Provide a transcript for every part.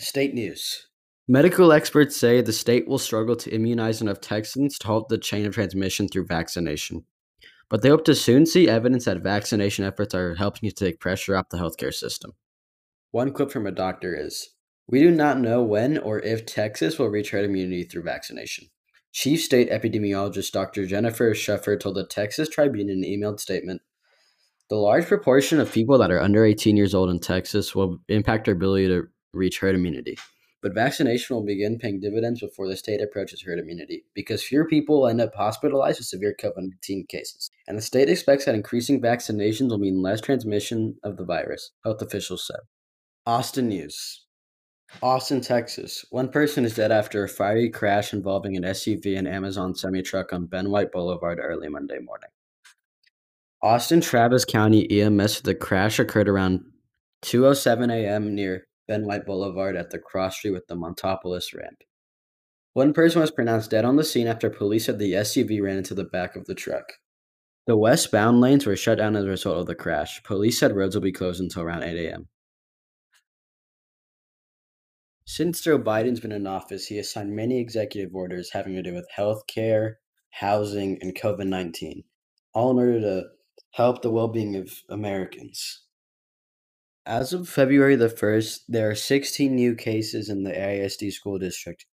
State news. Medical experts say the state will struggle to immunize enough Texans to halt the chain of transmission through vaccination. But they hope to soon see evidence that vaccination efforts are helping to take pressure off the healthcare system. One quote from a doctor is We do not know when or if Texas will reach herd immunity through vaccination. Chief State Epidemiologist Dr. Jennifer Shuford told the Texas Tribune in an emailed statement The large proportion of people that are under 18 years old in Texas will impact our ability to reach herd immunity. But vaccination will begin paying dividends before the state approaches herd immunity because fewer people will end up hospitalized with severe COVID 19 cases. And the state expects that increasing vaccinations will mean less transmission of the virus, health officials said. Austin News Austin, Texas. One person is dead after a fiery crash involving an SUV and Amazon semi truck on Ben White Boulevard early Monday morning. Austin Travis County EMS said the crash occurred around 2:07 a.m. near Ben White Boulevard at the cross street with the Montopolis ramp. One person was pronounced dead on the scene after police said the SUV ran into the back of the truck. The westbound lanes were shut down as a result of the crash. Police said roads will be closed until around 8 a.m. Since Joe Biden's been in office, he has signed many executive orders having to do with health care, housing, and COVID 19, all in order to help the well being of Americans. As of February the 1st, there are 16 new cases in the AISD school district,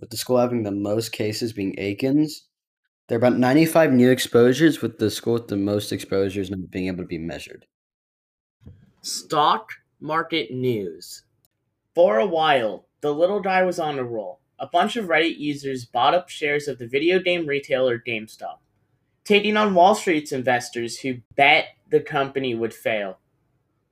with the school having the most cases being Akins. There are about 95 new exposures, with the school with the most exposures not being able to be measured. Stock market news. For a while, the little guy was on a roll. A bunch of Reddit users bought up shares of the video game retailer GameStop, taking on Wall Street's investors who bet the company would fail.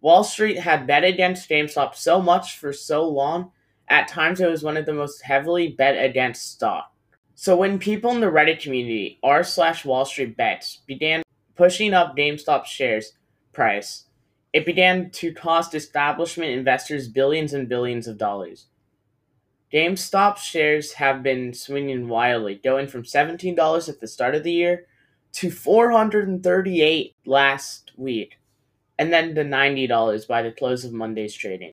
Wall Street had bet against GameStop so much for so long, at times it was one of the most heavily bet against stock. So when people in the Reddit community, r slash Wall Street bets, began pushing up GameStop shares price, it began to cost establishment investors billions and billions of dollars. GameStop shares have been swinging wildly, going from $17 at the start of the year to 438 last week and then the $90 by the close of Monday's trading.